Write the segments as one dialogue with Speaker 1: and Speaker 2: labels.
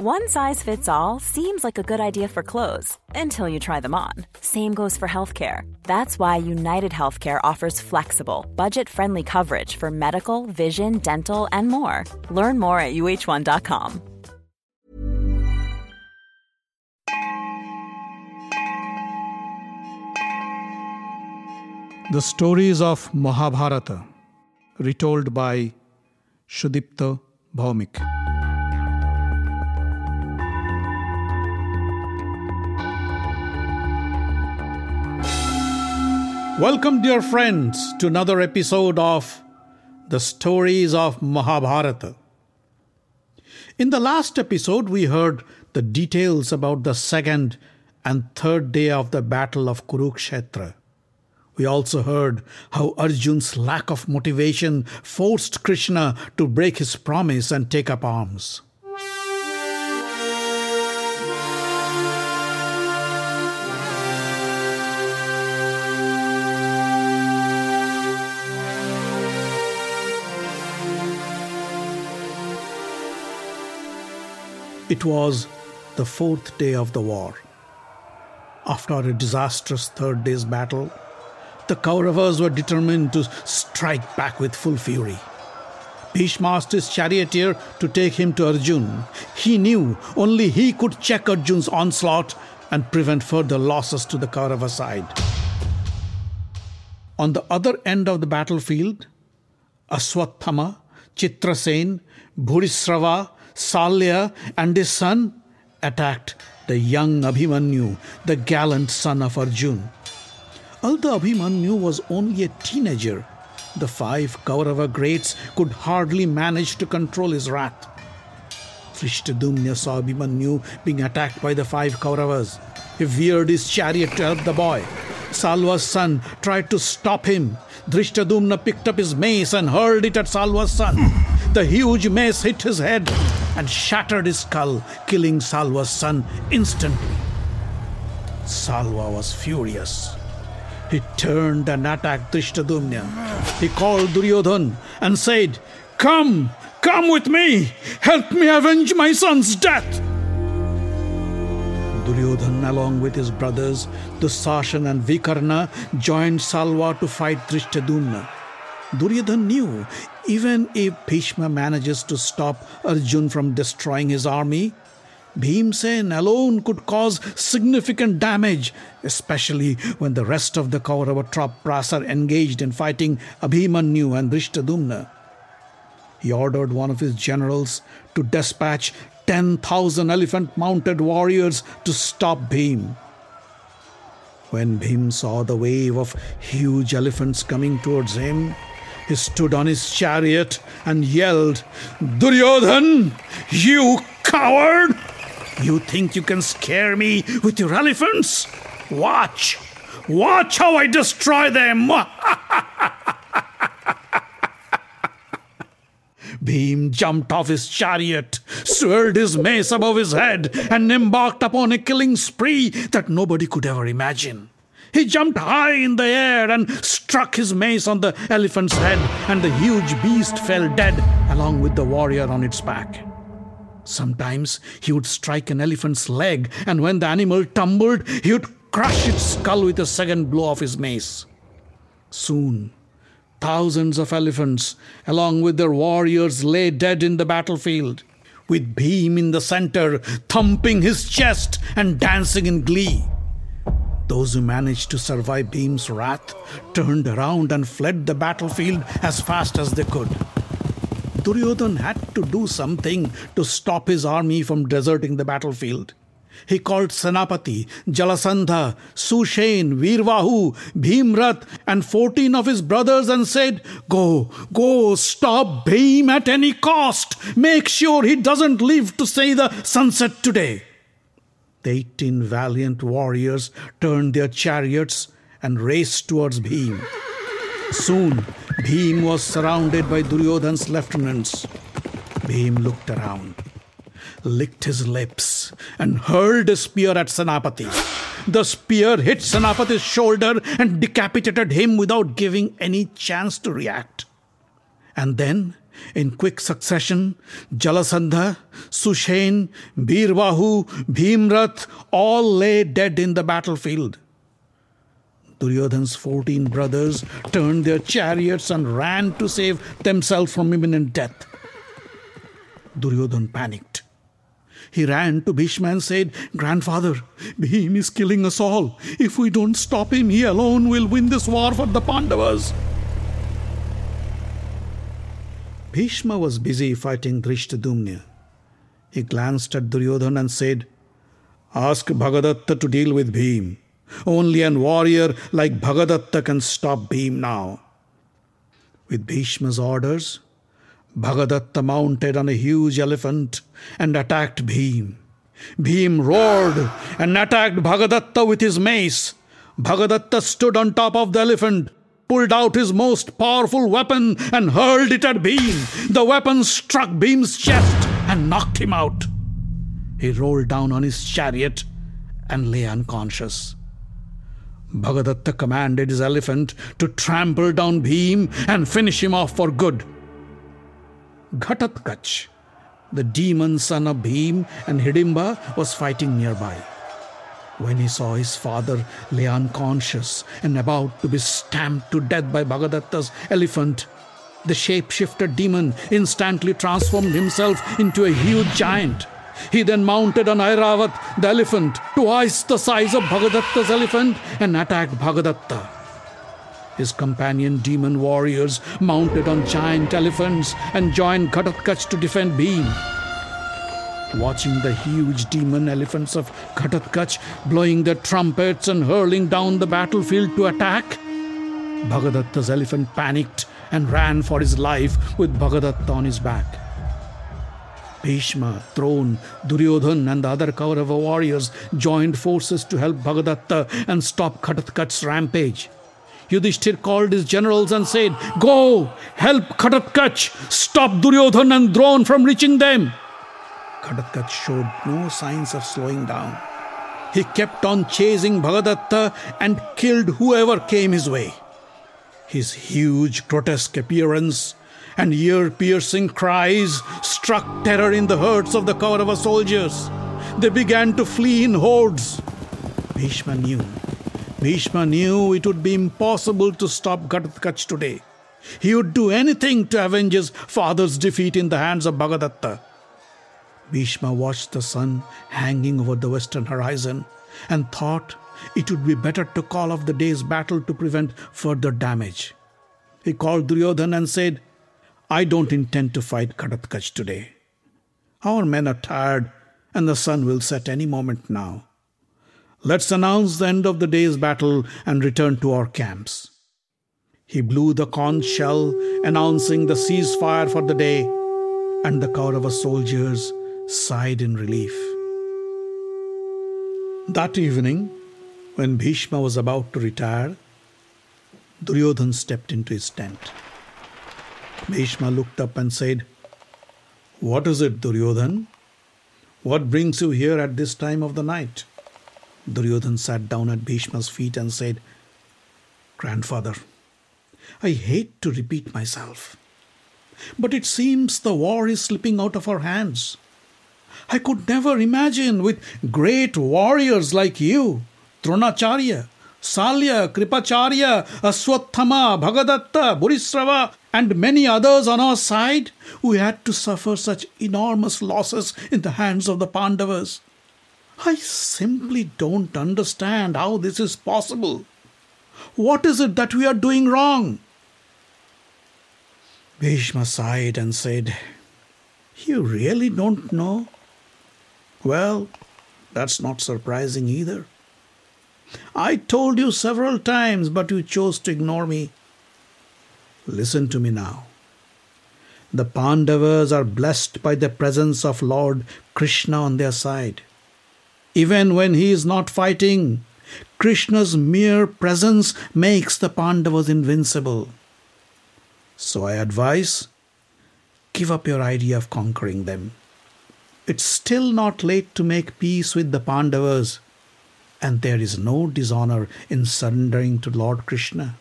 Speaker 1: One size fits all seems like a good idea for clothes until you try them on. Same goes for healthcare. That's why United Healthcare offers flexible, budget friendly coverage for medical, vision, dental, and more. Learn more at uh1.com.
Speaker 2: The stories of Mahabharata, retold by Sudipta Bhawmik. Welcome, dear friends, to another episode of The Stories of Mahabharata. In the last episode, we heard the details about the second and third day of the Battle of Kurukshetra. We also heard how Arjun's lack of motivation forced Krishna to break his promise and take up arms. It was the fourth day of the war. After a disastrous third day's battle, the Kauravas were determined to strike back with full fury. Bhishma asked his charioteer to take him to Arjun. He knew only he could check Arjun's onslaught and prevent further losses to the Kaurava side. On the other end of the battlefield, Aswathama, Chitrasen, Bhurisrava, Salya and his son attacked the young Abhimanyu, the gallant son of Arjun. Although Abhimanyu was only a teenager, the five Kaurava greats could hardly manage to control his wrath. Drishtadumna saw Abhimanyu being attacked by the five Kauravas. He veered his chariot to help the boy. Salva's son tried to stop him. Drishtadumna picked up his mace and hurled it at Salva's son. The huge mace hit his head and shattered his skull, killing Salwa's son instantly. Salwa was furious. He turned and attacked Drishtadumna. He called Duryodhan and said, Come, come with me! Help me avenge my son's death! Duryodhan, along with his brothers, Dusashan and Vikarna, joined Salwa to fight Drishtadumna. Duryodhan knew even if Bhishma manages to stop Arjun from destroying his army, Bhimsen alone could cause significant damage, especially when the rest of the Kaurava troops are engaged in fighting Abhimanyu and Drishtadumna. He ordered one of his generals to dispatch 10,000 elephant mounted warriors to stop Bhim. When Bhim saw the wave of huge elephants coming towards him, he stood on his chariot and yelled, Duryodhan, you coward! You think you can scare me with your elephants? Watch! Watch how I destroy them! Bhim jumped off his chariot, swirled his mace above his head, and embarked upon a killing spree that nobody could ever imagine. He jumped high in the air and struck his mace on the elephant's head, and the huge beast fell dead along with the warrior on its back. Sometimes he would strike an elephant's leg, and when the animal tumbled, he would crush its skull with a second blow of his mace. Soon, thousands of elephants, along with their warriors, lay dead in the battlefield, with Bhim in the center, thumping his chest and dancing in glee. Those who managed to survive Bhim's wrath turned around and fled the battlefield as fast as they could. Duryodhan had to do something to stop his army from deserting the battlefield. He called Senapati, Jalasandha, Sushen, Virvahu, Bhimrath, and 14 of his brothers and said, Go, go, stop Bhim at any cost. Make sure he doesn't live to see the sunset today. The 18 valiant warriors turned their chariots and raced towards Bhim. Soon, Bhim was surrounded by Duryodhan's lieutenants. Bhim looked around, licked his lips, and hurled a spear at Senapati. The spear hit Senapati's shoulder and decapitated him without giving any chance to react. And then In quick succession, Jalasandha, Sushen, Birbahu, Bhimrath all lay dead in the battlefield. Duryodhan's 14 brothers turned their chariots and ran to save themselves from imminent death. Duryodhan panicked. He ran to Bhishma and said, Grandfather, Bhim is killing us all. If we don't stop him, he alone will win this war for the Pandavas. Bhishma was busy fighting Drishtadumna. He glanced at Duryodhan and said, Ask Bhagadatta to deal with Bhim. Only an warrior like Bhagadatta can stop Bhim now. With Bhishma's orders, Bhagadatta mounted on a huge elephant and attacked Bhim. Bhim roared and attacked Bhagadatta with his mace. Bhagadatta stood on top of the elephant, pulled out his most powerful weapon, and hurled it at Bhim. The weapon struck Bhim's chest and knocked him out. He rolled down on his chariot and lay unconscious. Bhagadatta commanded his elephant to trample down Bhim and finish him off for good. Ghatotkach, the demon son of Bhim and Hidimba, was fighting nearby. When he saw his father lay unconscious and about to be stamped to death by Bhagadatta's elephant, the shape-shifted demon instantly transformed himself into a huge giant. He then mounted on Airavat, the elephant, twice the size of Bhagadatta's elephant, and attacked Bhagadatta. His companion demon warriors mounted on giant elephants and joined Ghatotkach to defend Bhim. Watching the huge demon elephants of Ghatotkach blowing their trumpets and hurling down the battlefield to attack, Bhagadatta's elephant panicked and ran for his life with Bhagadatta on his back. Bhishma, Dron, Duryodhan, and the other Kaurava warriors joined forces to help Bhagadatta and stop Ghatotkach's rampage. Yudhishthir called his generals and said, Go, help Ghatotkach, stop Duryodhan and Dron from reaching them. Ghatotkach showed no signs of slowing down. He kept on chasing Bhagadatta and killed whoever came his way. His huge, grotesque appearance and ear piercing cries struck terror in the hearts of the Kaurava soldiers. They began to flee in hordes. Bhishma knew. Bhishma knew it would be impossible to stop Ghatotkach today. He would do anything to avenge his father's defeat in the hands of Bhagadatta. Bhishma watched the sun hanging over the western horizon and thought it would be better to call off the day's battle to prevent further damage. He called Duryodhan and said, I don't intend to fight Ghatotkach today. Our men are tired and the sun will set any moment now. Let's announce the end of the day's battle and return to our camps. He blew the conch shell, announcing the ceasefire for the day, and the Kaurava soldiers sighed in relief. That evening, when Bhishma was about to retire, Duryodhan stepped into his tent. Bhishma looked up and said, What is it, Duryodhan? What brings you here at this time of the night? Duryodhan sat down at Bhishma's feet and said, Grandfather, I hate to repeat myself, but it seems the war is slipping out of our hands. I could never imagine with great warriors like you, Dronacharya, Salya, Kripacharya, Aswathama, Bhagadatta, Bhurisrava, and many others on our side, we had to suffer such enormous losses in the hands of the Pandavas. I simply don't understand how this is possible. What is it that we are doing wrong? Bhishma sighed and said, You really don't know? Well, that's not surprising either. I told you several times, but you chose to ignore me. Listen to me now. The Pandavas are blessed by the presence of Lord Krishna on their side. Even when he is not fighting, Krishna's mere presence makes the Pandavas invincible. So I advise give up your idea of conquering them. It's still not late to make peace with the Pandavas and there is no dishonor in surrendering to Lord Krishna.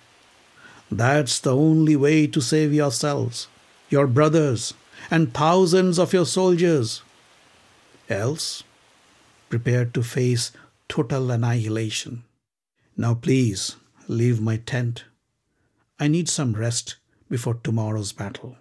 Speaker 2: That's the only way to save yourselves. your brothers, and thousands of your soldiers. Else, prepare to face total annihilation. Now, please leave my tent. I need some rest before tomorrow's battle.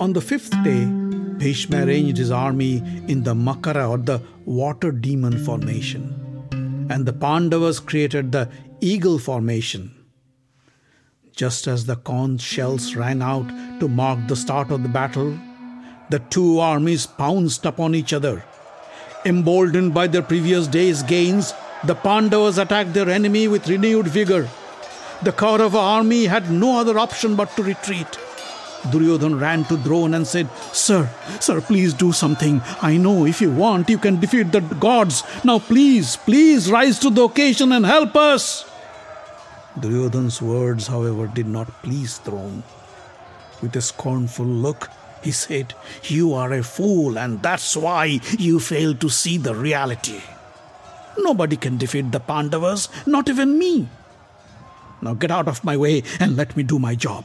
Speaker 2: On the fifth day, Bhishma arranged his army in the Makara or the water demon formation, and the Pandavas created the eagle formation. Just as the conch shells ran out to mark the start of the battle, the two armies pounced upon each other. Emboldened by their previous day's gains, the Pandavas attacked their enemy with renewed vigor. The Kaurava army had no other option but to retreat. Duryodhan ran to Drona and said, Sir, sir, please do something. I know if you want, you can defeat the gods. Now please, please rise to the occasion and help us. Duryodhan's words, however, did not please Drona. With a scornful look, he said, You are a fool, and that's why you fail to see the reality. Nobody can defeat the Pandavas, not even me. Now get out of my way and let me do my job.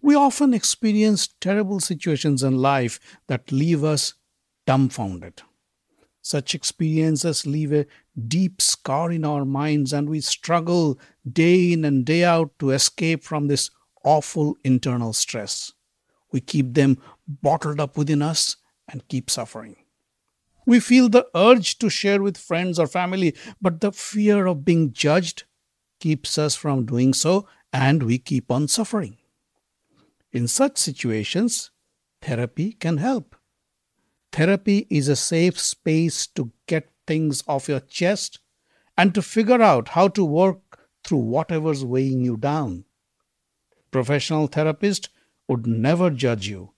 Speaker 2: We often experience terrible situations in life that leave us dumbfounded. Such experiences leave a deep scar in our minds, and we struggle day in and day out to escape from this awful internal stress. We keep them bottled up within us and keep suffering. We feel the urge to share with friends or family, but the fear of being judged keeps us from doing so, and we keep on suffering. In such situations, therapy can help. Therapy is a safe space to get things off your chest and to figure out how to work through whatever's weighing you down. Professional therapist would never judge you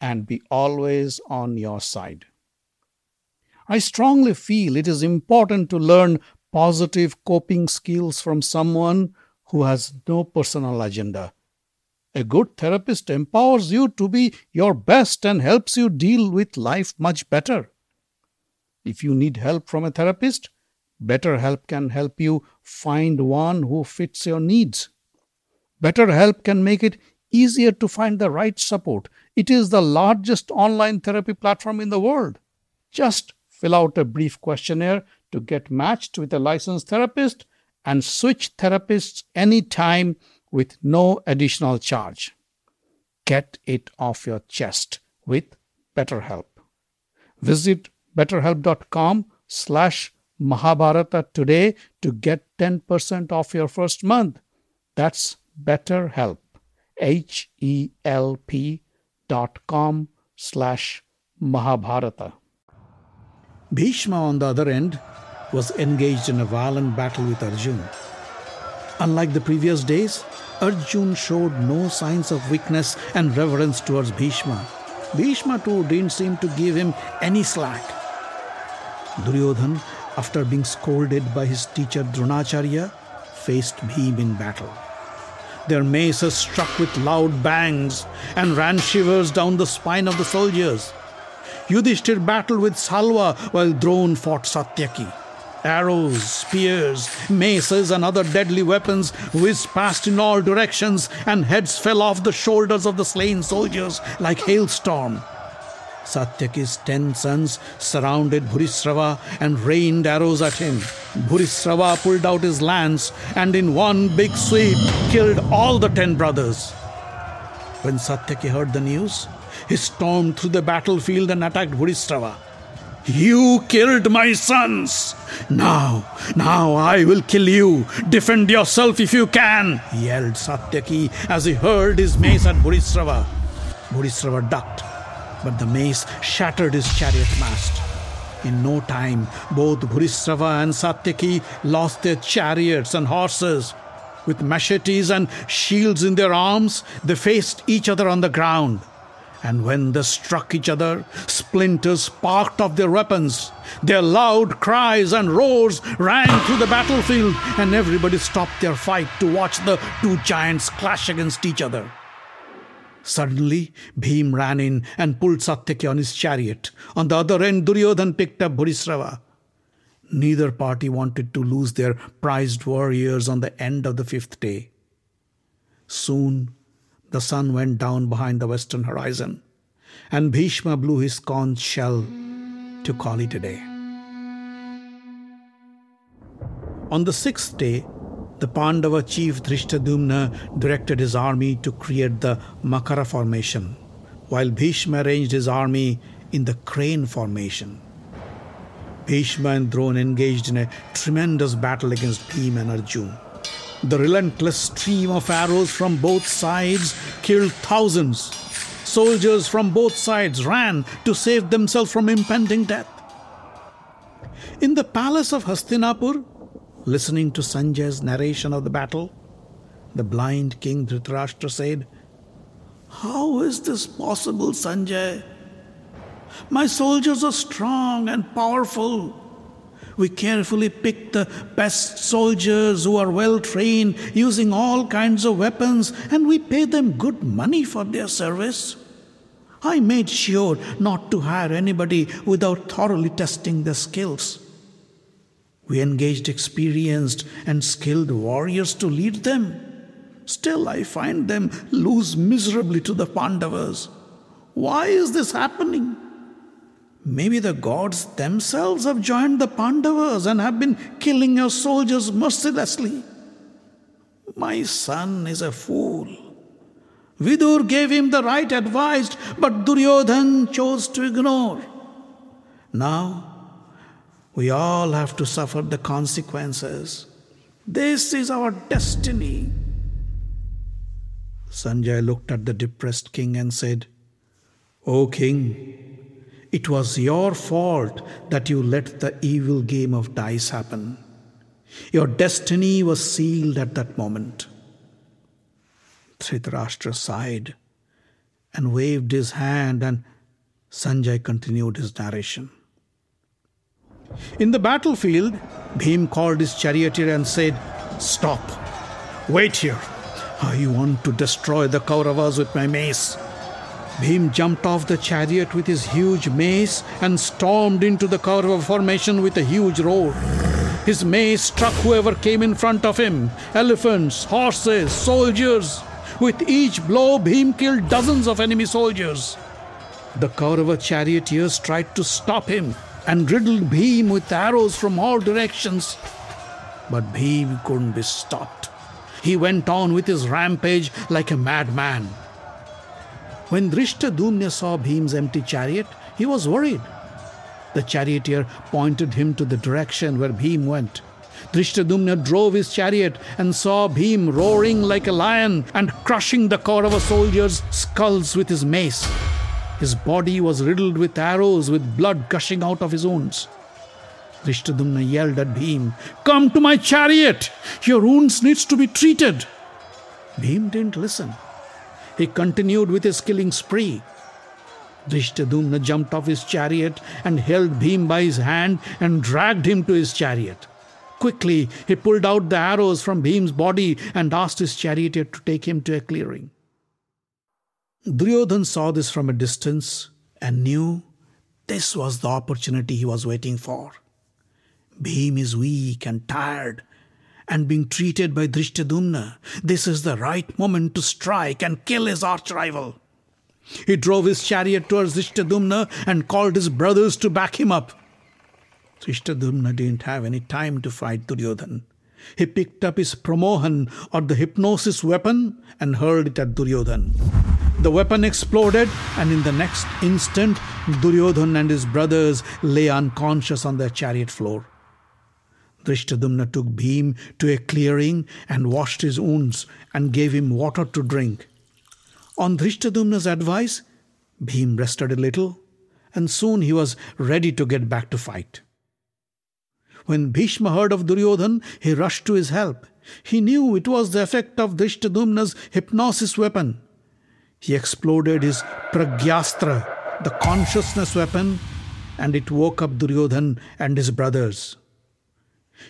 Speaker 2: and be always on your side. I strongly feel it is important to learn positive coping skills from someone who has no personal agenda a good therapist empowers you to be your best and helps you deal with life much better. If you need help from a therapist, BetterHelp can help you find one who fits your needs. BetterHelp can make it easier to find the right support. It is the largest online therapy platform in the world. Just fill out a brief questionnaire to get matched with a licensed therapist and switch therapists anytime with no additional charge. Get it off your chest with BetterHelp. Visit betterhelp.com slash Mahabharata today to get 10% off your first month. That's BetterHelp. H-E-L-P dot com slash Mahabharata. Bhishma, on the other end, was engaged in a violent battle with Arjun. Unlike the previous days, Arjun showed no signs of weakness and reverence towards Bhishma. Bhishma too didn't seem to give him any slack. Duryodhan, after being scolded by his teacher Dronacharya, faced Bhim in battle. Their maces struck with loud bangs and ran shivers down the spine of the soldiers. Yudhishthir battled with Salva while Drona fought Satyaki. Arrows, spears, maces, and other deadly weapons whizzed past in all directions, and heads fell off the shoulders of the slain soldiers like hailstorm. Satyaki's ten sons surrounded Bhurisrava and rained arrows at him. Bhurisrava pulled out his lance and in one big sweep killed all the ten brothers. When Satyaki heard the news, he stormed through the battlefield and attacked Bhurisrava. You killed my sons! Now, now I will kill you! Defend yourself if you can! yelled Satyaki as he hurled his mace at Bhurisrava. Bhurisrava ducked, but the mace shattered his chariot mast. In no time, both Bhurisrava and Satyaki lost their chariots and horses. With machetes and shields in their arms, they faced each other on the ground. And when they struck each other, splinters sparked off their weapons. Their loud cries and roars rang through the battlefield, and everybody stopped their fight to watch the two giants clash against each other. Suddenly, Bhim ran in and pulled Satyaki on his chariot. On the other end, Duryodhan picked up Bhurisrava. Neither party wanted to lose their prized warriors on the end of the fifth day. Soon, the sun went down behind the western horizon, and Bhishma blew his conch shell to call it a day. On the sixth day, the Pandava chief Drishtadumna directed his army to create the Makara formation, while Bhishma arranged his army in the crane formation. Bhishma and Drona engaged in a tremendous battle against Bhima and Arjun. The relentless stream of arrows from both sides killed thousands. Soldiers from both sides ran to save themselves from impending death. In the palace of Hastinapur, listening to Sanjay's narration of the battle, the blind king Dhritarashtra said, How is this possible, Sanjay? My soldiers are strong and powerful. We carefully pick the best soldiers who are well trained, using all kinds of weapons, and we pay them good money for their service. I made sure not to hire anybody without thoroughly testing their skills. We engaged experienced and skilled warriors to lead them. Still, I find them lose miserably to the Pandavas. Why is this happening? Maybe the gods themselves have joined the Pandavas and have been killing your soldiers mercilessly. My son is a fool. Vidur gave him the right advice, but Duryodhan chose to ignore. Now, we all have to suffer the consequences. This is our destiny. Sanjay looked at the depressed king and said, O king, it was your fault that you let the evil game of dice happen. Your destiny was sealed at that moment. Dhritarashtra sighed and waved his hand, and Sanjay continued his narration. In the battlefield, Bhim called his charioteer and said, Stop, wait here. I want to destroy the Kauravas with my mace. Bhim jumped off the chariot with his huge mace and stormed into the Kaurava formation with a huge roar. His mace struck whoever came in front of him elephants, horses, soldiers. With each blow, Bhim killed dozens of enemy soldiers. The Kaurava charioteers tried to stop him and riddled Bhim with arrows from all directions. But Bhim couldn't be stopped. He went on with his rampage like a madman. When Drishtadumna saw Bhim's empty chariot, he was worried. The charioteer pointed him to the direction where Bhim went. Drishtadumna drove his chariot and saw Bhim roaring like a lion and crushing the Kaurava soldiers' skulls with his mace. His body was riddled with arrows, with blood gushing out of his wounds. Drishtadumna yelled at Bhim, Come to my chariot! Your wounds needs to be treated. Bhim didn't listen. He continued with his killing spree. Drishtadumna jumped off his chariot and held Bhim by his hand and dragged him to his chariot. Quickly, he pulled out the arrows from Bhim's body and asked his charioteer to take him to a clearing. Duryodhan saw this from a distance and knew This was the opportunity he was waiting for. Bhim is weak and tired and being treated by Drishtadumna. This is the right moment to strike and kill his arch rival. He drove his chariot towards Drishtadumna and called his brothers to back him up. Drishtadumna didn't have any time to fight Duryodhan. He picked up his pramohan or the hypnosis weapon and hurled it at Duryodhan. The weapon exploded, and in the next instant, Duryodhan and his brothers lay unconscious on their chariot floor. Drishtadumna took Bhim to a clearing and washed his wounds and gave him water to drink. On Drishtadumna's advice, Bhim rested a little, and soon he was ready to get back to fight. When Bhishma heard of Duryodhan, he rushed to his help. He knew it was the effect of Drishtadumna's hypnosis weapon. He exploded his Pragyastra, the consciousness weapon, and it woke up Duryodhan and his brothers.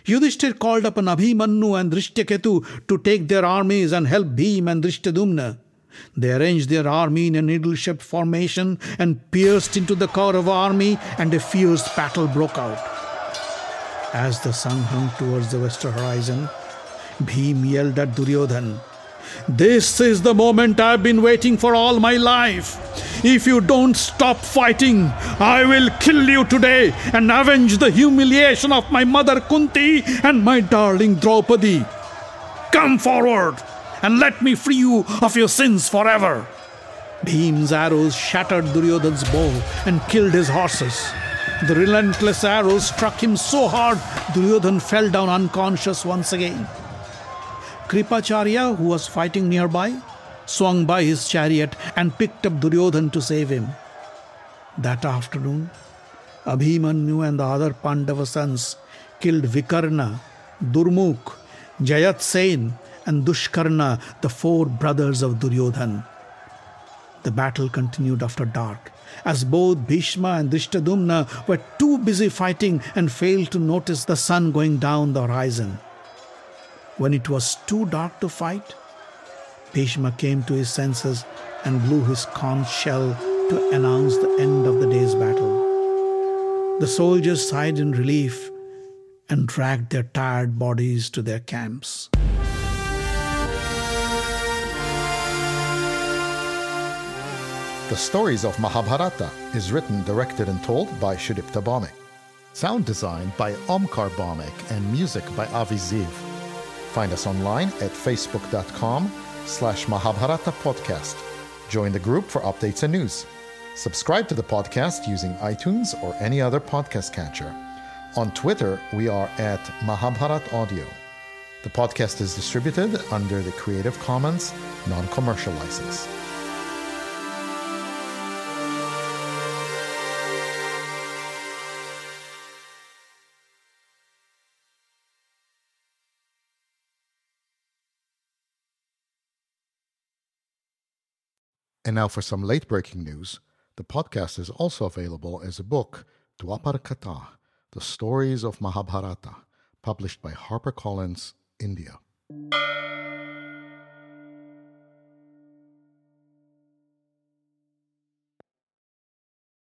Speaker 2: Yudhishthir called upon Abhimanyu and Drishtaketu to take their armies and help Bhim and Drishtadumna. They arranged their army in a needle-shaped formation and pierced into the Kaurava army and a fierce battle broke out. As the sun hung towards the western horizon, Bhim yelled at Duryodhan, This is the moment I've been waiting for all my life. If you don't stop fighting, I will kill you today and avenge the humiliation of my mother Kunti and my darling Draupadi. Come forward and let me free you of your sins forever. Bhim's arrows shattered Duryodhan's bow and killed his horses. The relentless arrows struck him so hard, Duryodhan fell down unconscious once again. Kripacharya, who was fighting nearby, swung by his chariot and picked up Duryodhan to save him. That afternoon, Abhimanyu and the other Pandava sons killed Vikarna, Durmukh, Jayatsen, and Dushkarna, the four brothers of Duryodhan. The battle continued after dark as both Bhishma and Drishtadumna were too busy fighting and failed to notice the sun going down the horizon. When it was too dark to fight, Bhishma came to his senses and blew his conch shell to announce the end of the day's battle. The soldiers sighed in relief and dragged their tired bodies to their camps.
Speaker 3: The Stories of Mahabharata is written, directed, and told by Sudipta Bhawmik. Sound design by Omkar Bhawmik and music by Avi Ziv. Find us online at facebook.com slash Mahabharata Podcast. Join the group for updates and news. Subscribe to the podcast using iTunes or any other podcast catcher. On Twitter, we are at Mahabharat Audio. The podcast is distributed under the Creative Commons non commercial license. And now for some late breaking news. The podcast is also available as a book, Dwapar Katha, The Stories of Mahabharata, published by HarperCollins, India.